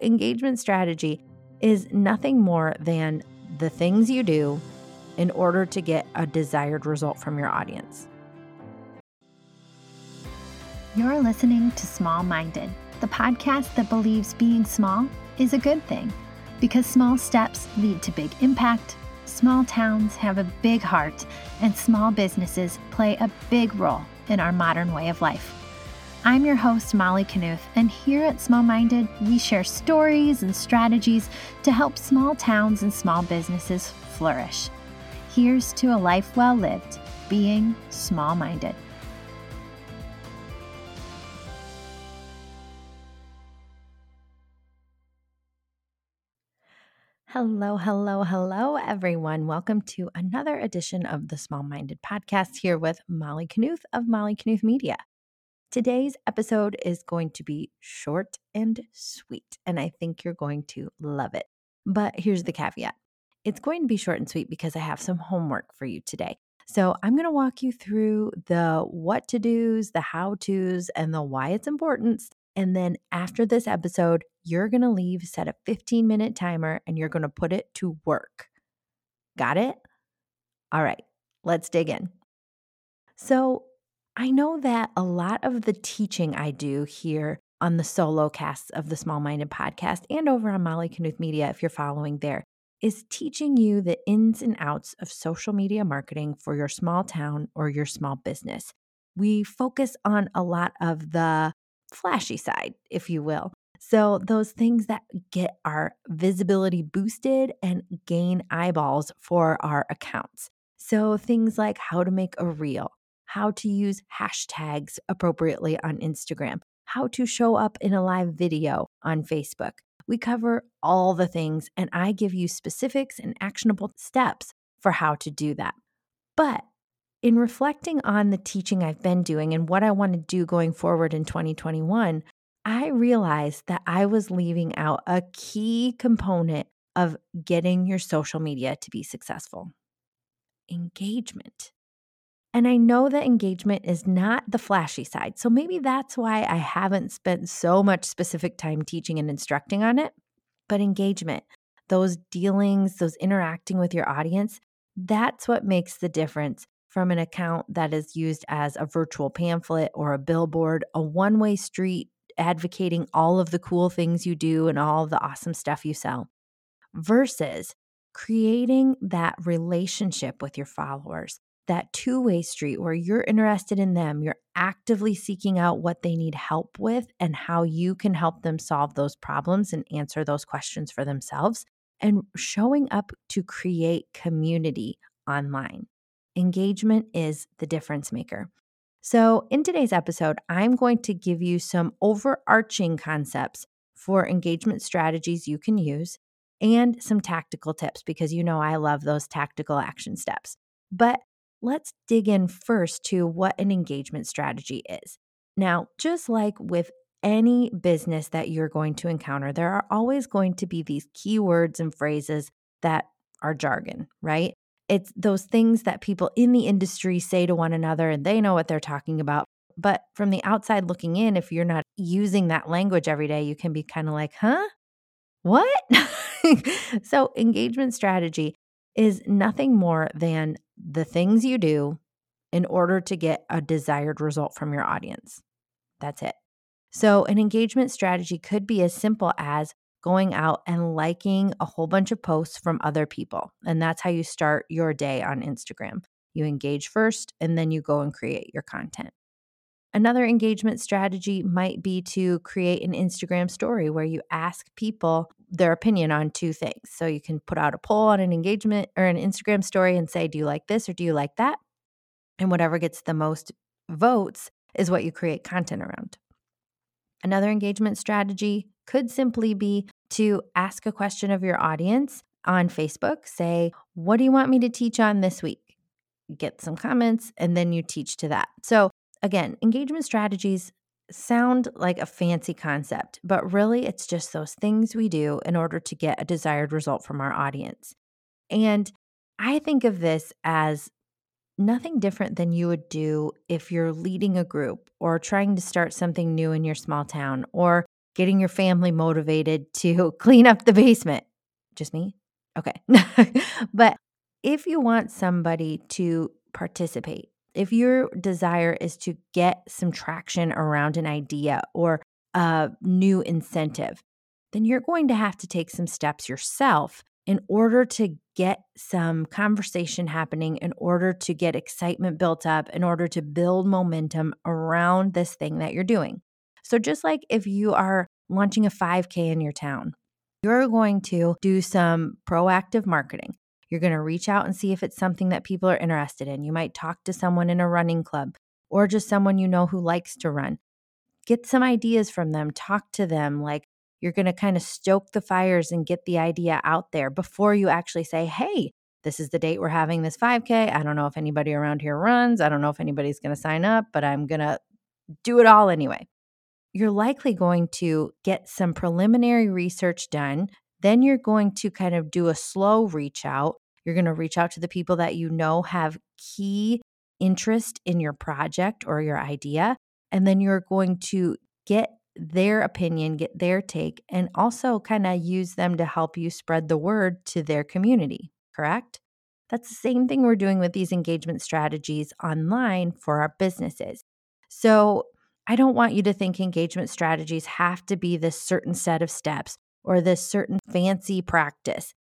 Engagement strategy is nothing more than the things you do in order to get a desired result from your audience. You're listening to Small Minded, the podcast that believes being small is a good thing because small steps lead to big impact, small towns have a big heart, and small businesses play a big role in our modern way of life. I'm your host, Molly Knuth, and here at Small Minded, we share stories and strategies to help small towns and small businesses flourish. Here's to a life well lived, being small minded. Hello, hello, hello, everyone. Welcome to another edition of the Small Minded Podcast here with Molly Knuth of Molly Knuth Media. Today's episode is going to be short and sweet, and I think you're going to love it. But here's the caveat it's going to be short and sweet because I have some homework for you today. So I'm going to walk you through the what to do's, the how to's, and the why it's important. And then after this episode, you're going to leave, set a 15 minute timer, and you're going to put it to work. Got it? All right, let's dig in. So, I know that a lot of the teaching I do here on the solo casts of the Small Minded podcast and over on Molly Knuth Media, if you're following there, is teaching you the ins and outs of social media marketing for your small town or your small business. We focus on a lot of the flashy side, if you will. So, those things that get our visibility boosted and gain eyeballs for our accounts. So, things like how to make a reel, how to use hashtags appropriately on Instagram, how to show up in a live video on Facebook. We cover all the things, and I give you specifics and actionable steps for how to do that. But in reflecting on the teaching I've been doing and what I want to do going forward in 2021, I realized that I was leaving out a key component of getting your social media to be successful engagement. And I know that engagement is not the flashy side. So maybe that's why I haven't spent so much specific time teaching and instructing on it. But engagement, those dealings, those interacting with your audience, that's what makes the difference from an account that is used as a virtual pamphlet or a billboard, a one way street advocating all of the cool things you do and all the awesome stuff you sell, versus creating that relationship with your followers that two way street where you're interested in them, you're actively seeking out what they need help with and how you can help them solve those problems and answer those questions for themselves, and showing up to create community online. Engagement is the difference maker. So, in today's episode, I'm going to give you some overarching concepts for engagement strategies you can use and some tactical tips because you know I love those tactical action steps. But let's dig in first to what an engagement strategy is. Now, just like with any business that you're going to encounter, there are always going to be these keywords and phrases that are jargon, right? It's those things that people in the industry say to one another and they know what they're talking about. But from the outside looking in, if you're not using that language every day, you can be kind of like, huh? What? so, engagement strategy is nothing more than the things you do in order to get a desired result from your audience. That's it. So, an engagement strategy could be as simple as going out and liking a whole bunch of posts from other people. And that's how you start your day on Instagram. You engage first, and then you go and create your content. Another engagement strategy might be to create an Instagram story where you ask people their opinion on two things. So you can put out a poll on an engagement or an Instagram story and say, Do you like this or do you like that? And whatever gets the most votes is what you create content around. Another engagement strategy could simply be to ask a question of your audience on Facebook. Say, What do you want me to teach on this week? Get some comments and then you teach to that. So, again, engagement strategies sound like a fancy concept, but really it's just those things we do in order to get a desired result from our audience. And I think of this as nothing different than you would do if you're leading a group or trying to start something new in your small town or getting your family motivated to clean up the basement. Just me? Okay. but if you want somebody to participate, if your desire is to get some traction around an idea or a new incentive, then you're going to have to take some steps yourself in order to get some conversation happening, in order to get excitement built up, in order to build momentum around this thing that you're doing. So, just like if you are launching a 5K in your town, you're going to do some proactive marketing. You're going to reach out and see if it's something that people are interested in. You might talk to someone in a running club or just someone you know who likes to run. Get some ideas from them, talk to them. Like, you're going to kind of stoke the fires and get the idea out there before you actually say, hey, this is the date we're having this 5K. I don't know if anybody around here runs. I don't know if anybody's going to sign up, but I'm going to do it all anyway. You're likely going to get some preliminary research done. Then you're going to kind of do a slow reach out. You're going to reach out to the people that you know have key interest in your project or your idea. And then you're going to get their opinion, get their take, and also kind of use them to help you spread the word to their community, correct? That's the same thing we're doing with these engagement strategies online for our businesses. So, I don't want you to think engagement strategies have to be this certain set of steps or this certain fancy practice.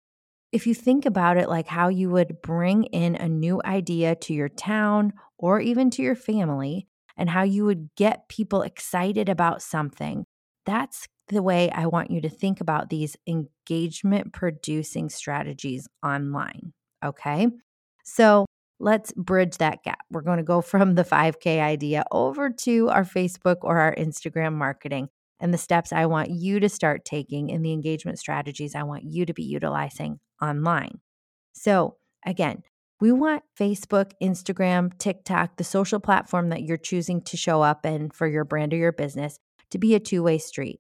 If you think about it like how you would bring in a new idea to your town or even to your family, and how you would get people excited about something. That's the way I want you to think about these engagement producing strategies online. Okay. So let's bridge that gap. We're going to go from the 5K idea over to our Facebook or our Instagram marketing and the steps I want you to start taking and the engagement strategies I want you to be utilizing online. So, again, we want Facebook, Instagram, TikTok, the social platform that you're choosing to show up in for your brand or your business to be a two way street.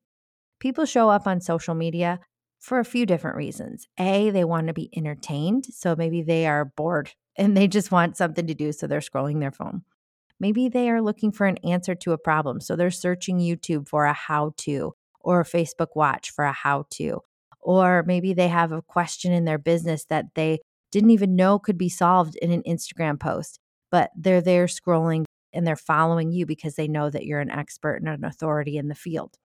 People show up on social media for a few different reasons. A, they want to be entertained. So maybe they are bored and they just want something to do. So they're scrolling their phone. Maybe they are looking for an answer to a problem. So they're searching YouTube for a how to or Facebook Watch for a how to. Or maybe they have a question in their business that they didn't even know could be solved in an Instagram post, but they're there scrolling and they're following you because they know that you're an expert and an authority in the field.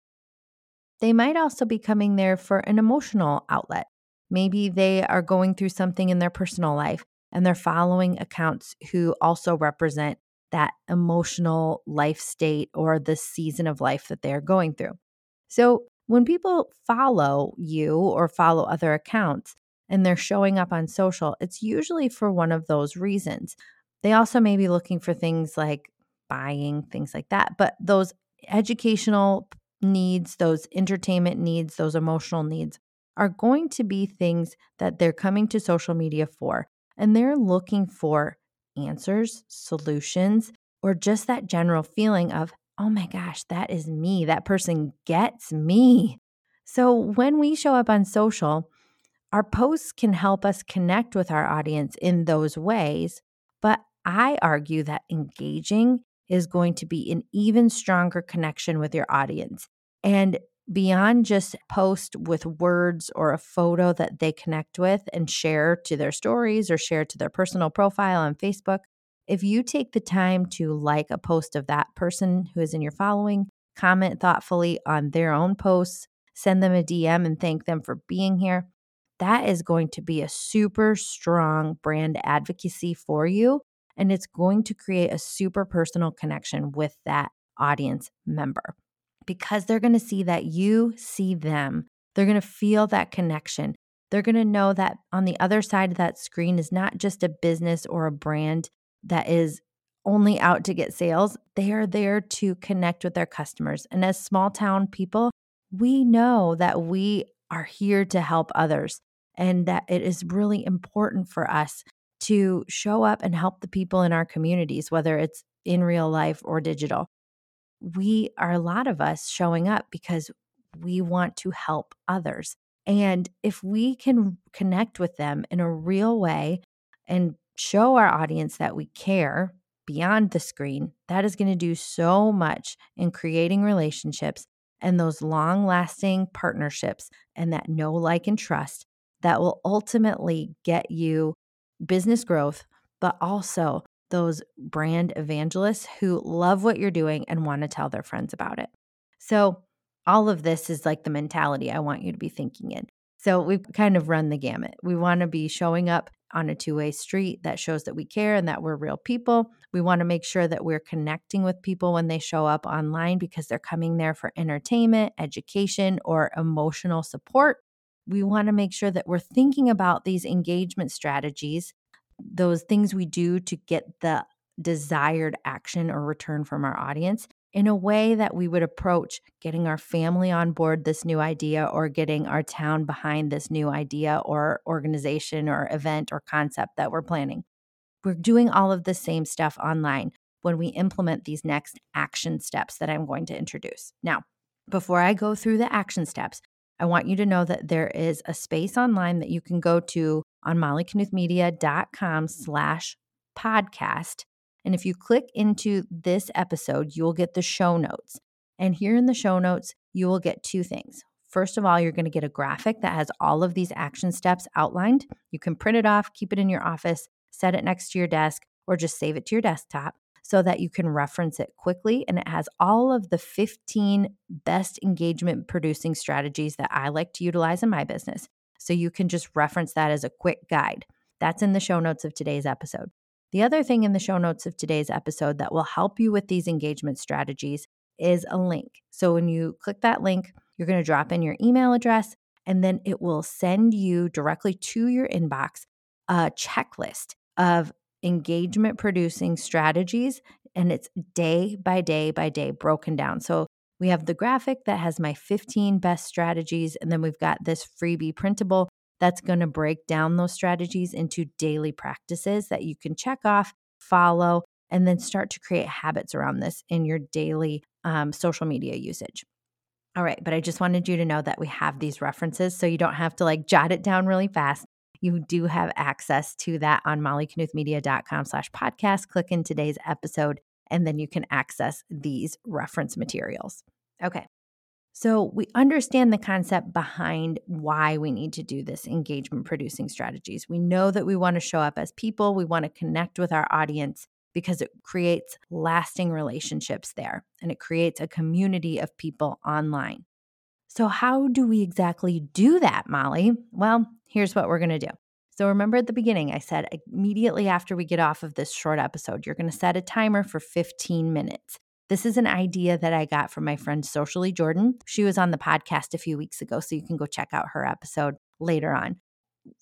They might also be coming there for an emotional outlet. Maybe they are going through something in their personal life and they're following accounts who also represent that emotional life state or the season of life that they're going through. So, when people follow you or follow other accounts, and they're showing up on social, it's usually for one of those reasons. They also may be looking for things like buying, things like that. But those educational needs, those entertainment needs, those emotional needs are going to be things that they're coming to social media for. And they're looking for answers, solutions, or just that general feeling of, oh my gosh, that is me. That person gets me. So when we show up on social, our posts can help us connect with our audience in those ways, but I argue that engaging is going to be an even stronger connection with your audience. And beyond just post with words or a photo that they connect with and share to their stories or share to their personal profile on Facebook, if you take the time to like a post of that person who is in your following, comment thoughtfully on their own posts, send them a DM and thank them for being here, that is going to be a super strong brand advocacy for you. And it's going to create a super personal connection with that audience member because they're going to see that you see them. They're going to feel that connection. They're going to know that on the other side of that screen is not just a business or a brand that is only out to get sales. They are there to connect with their customers. And as small town people, we know that we are here to help others and that it is really important for us to show up and help the people in our communities, whether it's in real life or digital. We are a lot of us showing up because we want to help others. And if we can connect with them in a real way and show our audience that we care beyond the screen, that is going to do so much in creating relationships and those long lasting partnerships and that know, like, and trust that will ultimately get you business growth, but also those brand evangelists who love what you're doing and want to tell their friends about it. So, all of this is like the mentality I want you to be thinking in. So, we've kind of run the gamut. We want to be showing up on a two way street that shows that we care and that we're real people. We want to make sure that we're connecting with people when they show up online because they're coming there for entertainment, education, or emotional support. We want to make sure that we're thinking about these engagement strategies, those things we do to get the desired action or return from our audience in a way that we would approach getting our family on board this new idea or getting our town behind this new idea or organization or event or concept that we're planning. We're doing all of the same stuff online when we implement these next action steps that I'm going to introduce. Now, before I go through the action steps, I want you to know that there is a space online that you can go to on mollyknuthmedia.com slash podcast and if you click into this episode, you'll get the show notes. And here in the show notes, you will get two things. First of all, you're going to get a graphic that has all of these action steps outlined. You can print it off, keep it in your office, set it next to your desk, or just save it to your desktop so that you can reference it quickly. And it has all of the 15 best engagement producing strategies that I like to utilize in my business. So you can just reference that as a quick guide. That's in the show notes of today's episode. The other thing in the show notes of today's episode that will help you with these engagement strategies is a link. So when you click that link, you're going to drop in your email address and then it will send you directly to your inbox a checklist of engagement producing strategies and it's day by day by day broken down. So we have the graphic that has my 15 best strategies and then we've got this freebie printable that's going to break down those strategies into daily practices that you can check off, follow, and then start to create habits around this in your daily um, social media usage. All right, but I just wanted you to know that we have these references so you don't have to like jot it down really fast. You do have access to that on mollyknuthmedia.com slash podcast. Click in today's episode and then you can access these reference materials. Okay, so we understand the concept behind why we need to do this engagement producing strategies. We know that we want to show up as people, we want to connect with our audience because it creates lasting relationships there and it creates a community of people online. So, how do we exactly do that, Molly? Well, here's what we're going to do. So, remember at the beginning, I said immediately after we get off of this short episode, you're going to set a timer for 15 minutes. This is an idea that I got from my friend Socially Jordan. She was on the podcast a few weeks ago, so you can go check out her episode later on.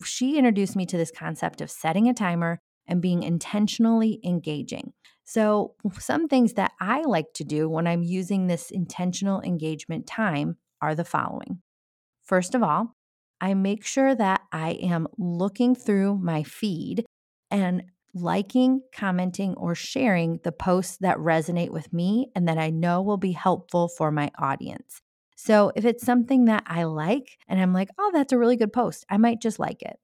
She introduced me to this concept of setting a timer and being intentionally engaging. So, some things that I like to do when I'm using this intentional engagement time are the following. First of all, I make sure that I am looking through my feed and liking, commenting, or sharing the posts that resonate with me and that I know will be helpful for my audience. So if it's something that I like and I'm like, oh, that's a really good post, I might just like it.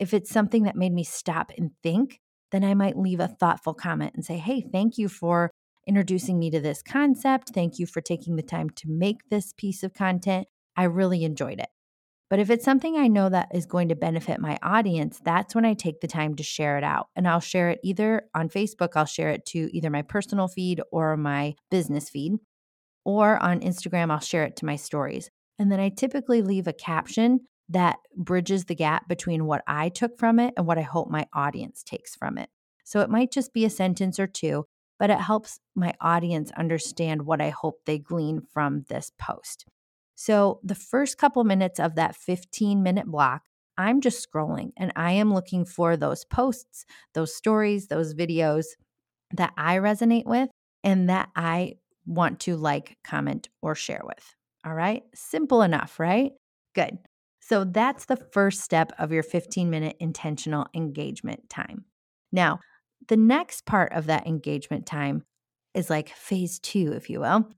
If it's something that made me stop and think, then I might leave a thoughtful comment and say, hey, thank you for introducing me to this concept. Thank you for taking the time to make this piece of content. I really enjoyed it. But if it's something I know that is going to benefit my audience, that's when I take the time to share it out. And I'll share it either on Facebook, I'll share it to either my personal feed or my business feed, or on Instagram, I'll share it to my stories. And then I typically leave a caption that bridges the gap between what I took from it and what I hope my audience takes from it. So it might just be a sentence or two, but it helps my audience understand what I hope they glean from this post. So, the first couple minutes of that 15 minute block, I'm just scrolling and I am looking for those posts, those stories, those videos that I resonate with and that I want to like, comment, or share with. All right. Simple enough, right? Good. So that's the first step of your 15 minute intentional engagement time. Now, the next part of that engagement time is like phase two, if you will.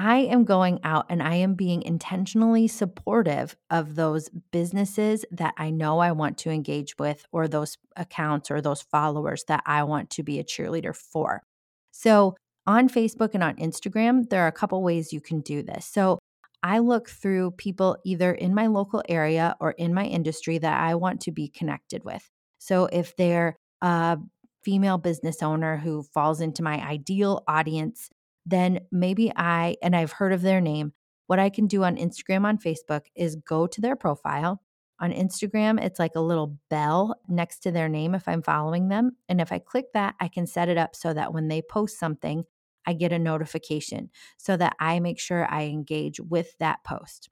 I am going out and I am being intentionally supportive of those businesses that I know I want to engage with, or those accounts or those followers that I want to be a cheerleader for. So, on Facebook and on Instagram, there are a couple ways you can do this. So, I look through people either in my local area or in my industry that I want to be connected with. So if they're a female business owner who falls into my ideal audience, then maybe I, and I've heard of their name, what I can do on Instagram, on Facebook is go to their profile. On Instagram, it's like a little bell next to their name if I'm following them. And if I click that, I can set it up so that when they post something, I get a notification so that I make sure I engage with that post.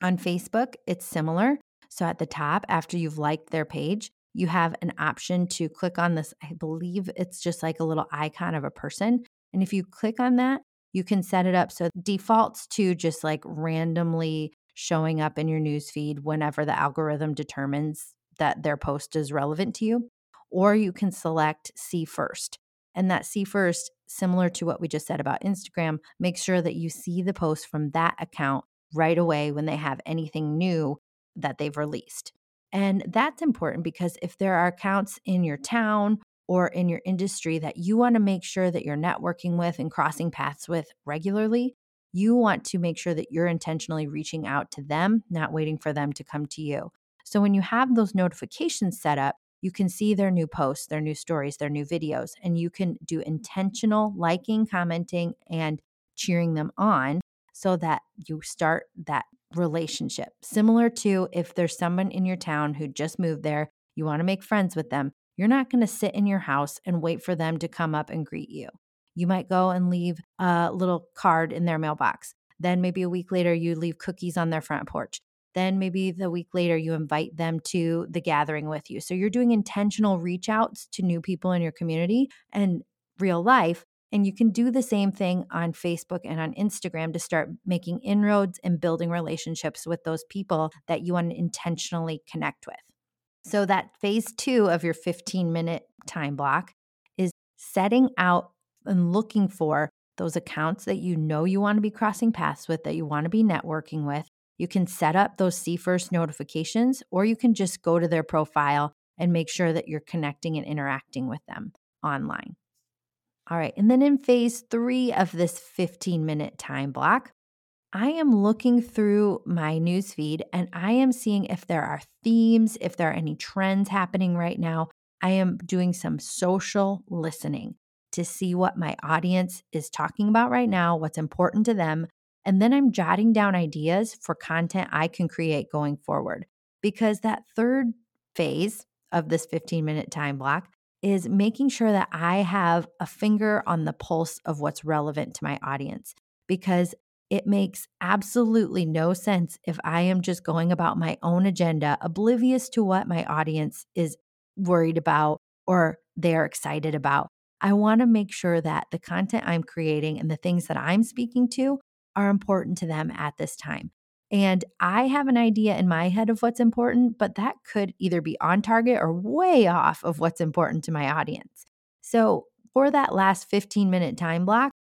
On Facebook, it's similar. So at the top, after you've liked their page, you have an option to click on this. I believe it's just like a little icon of a person. And if you click on that, you can set it up so it defaults to just like randomly showing up in your newsfeed whenever the algorithm determines that their post is relevant to you. Or you can select see first. And that see first, similar to what we just said about Instagram, make sure that you see the post from that account right away when they have anything new that they've released. And that's important because if there are accounts in your town or in your industry that you want to make sure that you're networking with and crossing paths with regularly, you want to make sure that you're intentionally reaching out to them, not waiting for them to come to you. So when you have those notifications set up, you can see their new posts, their new stories, their new videos, and you can do intentional liking, commenting, and cheering them on so that you start that relationship. Similar to if there's someone in your town who just moved there, you want to make friends with them, you're not going to sit in your house and wait for them to come up and greet you. You might go and leave a little card in their mailbox. Then maybe a week later, you leave cookies on their front porch. Then maybe the week later, you invite them to the gathering with you. So you're doing intentional reach outs to new people in your community and real life. And you can do the same thing on Facebook and on Instagram to start making inroads and building relationships with those people that you want to intentionally connect with. So, that phase two of your 15 minute time block is setting out and looking for those accounts that you know you want to be crossing paths with, that you want to be networking with. You can set up those see first notifications, or you can just go to their profile and make sure that you're connecting and interacting with them online. All right. And then in phase three of this 15 minute time block, I am looking through my newsfeed and I am seeing if there are themes, if there are any trends happening right now. I am doing some social listening to see what my audience is talking about right now, what's important to them. And then I'm jotting down ideas for content I can create going forward. Because that third phase of this 15 minute time block is making sure that I have a finger on the pulse of what's relevant to my audience. Because it makes absolutely no sense if I am just going about my own agenda, oblivious to what my audience is worried about or they're excited about. I want to make sure that the content I'm creating and the things that I'm speaking to are important to them at this time. And I have an idea in my head of what's important, but that could either be on target or way off of what's important to my audience. So, for that last 15 minute time block,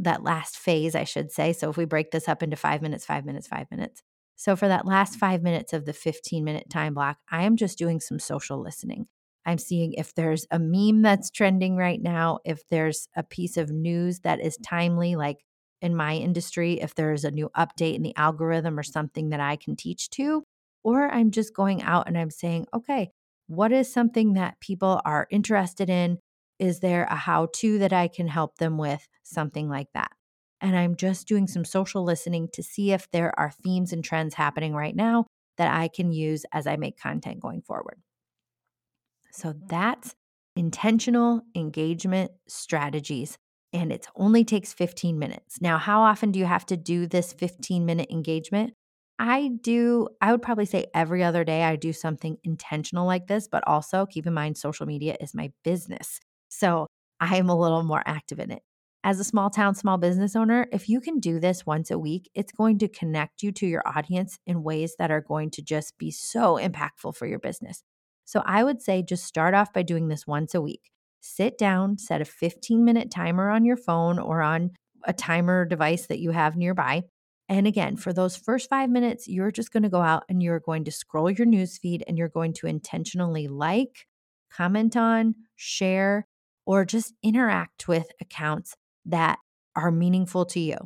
that last phase, I should say. So, if we break this up into five minutes, five minutes, five minutes. So, for that last mm-hmm. five minutes of the 15 minute time block, I am just doing some social listening. I'm seeing if there's a meme that's trending right now, if there's a piece of news that is timely, like in my industry, if there's a new update in the algorithm or something that I can teach to, or I'm just going out and I'm saying, okay, what is something that people are interested in? Is there a how to that I can help them with? Something like that. And I'm just doing some social listening to see if there are themes and trends happening right now that I can use as I make content going forward. So that's intentional engagement strategies. And it only takes 15 minutes. Now, how often do you have to do this 15 minute engagement? I do, I would probably say every other day I do something intentional like this, but also keep in mind social media is my business. So I am a little more active in it. As a small town, small business owner, if you can do this once a week, it's going to connect you to your audience in ways that are going to just be so impactful for your business. So I would say just start off by doing this once a week. Sit down, set a 15 minute timer on your phone or on a timer device that you have nearby. And again, for those first five minutes, you're just going to go out and you're going to scroll your newsfeed and you're going to intentionally like, comment on, share, or just interact with accounts that are meaningful to you.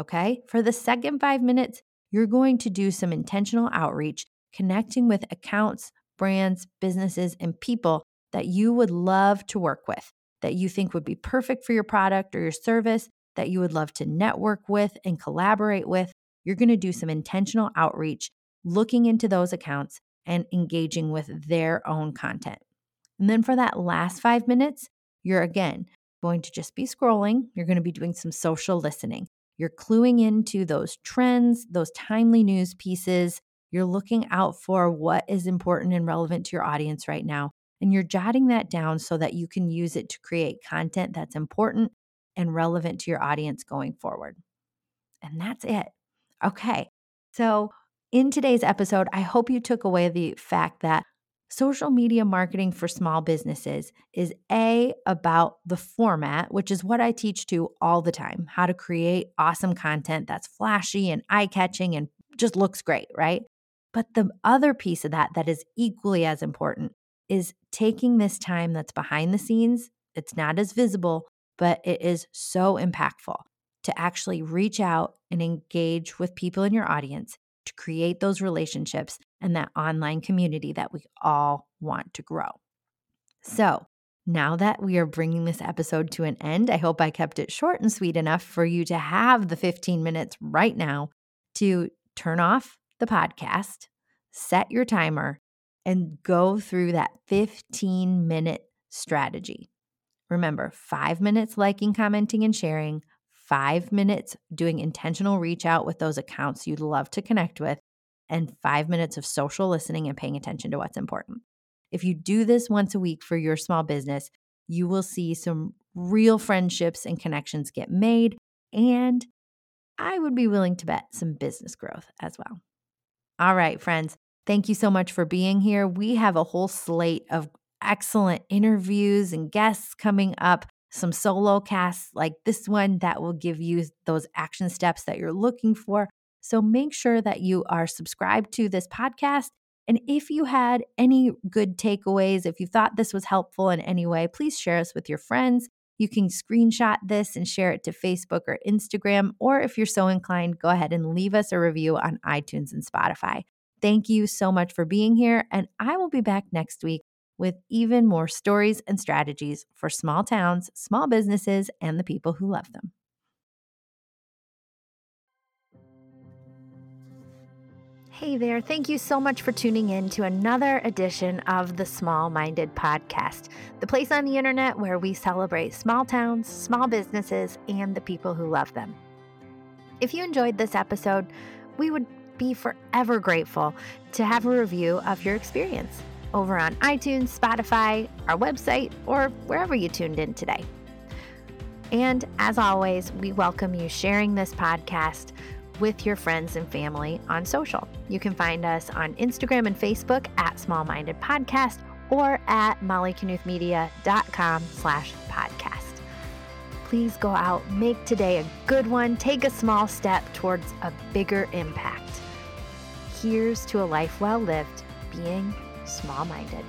Okay. For the second five minutes, you're going to do some intentional outreach, connecting with accounts, brands, businesses, and people that you would love to work with, that you think would be perfect for your product or your service, that you would love to network with and collaborate with. You're going to do some intentional outreach, looking into those accounts and engaging with their own content. And then for that last five minutes, you're again going to just be scrolling. You're going to be doing some social listening. You're cluing into those trends, those timely news pieces. You're looking out for what is important and relevant to your audience right now. And you're jotting that down so that you can use it to create content that's important and relevant to your audience going forward. And that's it. Okay. So, in today's episode, I hope you took away the fact that social media marketing for small businesses is A, about the format, which is what I teach to all the time how to create awesome content that's flashy and eye catching and just looks great, right? But the other piece of that that is equally as important is taking this time that's behind the scenes. It's not as visible, but it is so impactful to actually reach out and engage with people in your audience to create those relationships and that online community that we all want to grow. So, now that we are bringing this episode to an end, I hope I kept it short and sweet enough for you to have the 15 minutes right now to turn off the podcast, set your timer, and go through that 15 minute strategy. Remember, five minutes liking, commenting, and sharing, five minutes doing intentional reach out with those accounts you'd love to connect with, and five minutes of social listening and paying attention to what's important. If you do this once a week for your small business, you will see some real friendships and connections get made. And I would be willing to bet some business growth as well. All right, friends, thank you so much for being here. We have a whole slate of excellent interviews and guests coming up, some solo casts like this one that will give you those action steps that you're looking for. So make sure that you are subscribed to this podcast. And if you had any good takeaways, if you thought this was helpful in any way, please share us with your friends. You can screenshot this and share it to Facebook or Instagram. Or if you're so inclined, go ahead and leave us a review on iTunes and Spotify. Thank you so much for being here. And I will be back next week with even more stories and strategies for small towns, small businesses, and the people who love them. Hey there. Thank you so much for tuning in to another edition of the Small Minded Podcast, the place on the internet where we celebrate small towns, small businesses, and the people who love them. If you enjoyed this episode, we would be forever grateful to have a review of your experience over on iTunes, Spotify, our website, or wherever you tuned in today. And as always, we welcome you sharing this podcast with your friends and family on social. You can find us on Instagram and Facebook at Small Minded Podcast or at mollyknuthmedia.com slash podcast. Please go out, make today a good one, take a small step towards a bigger impact. Here's to a life well lived, being small minded.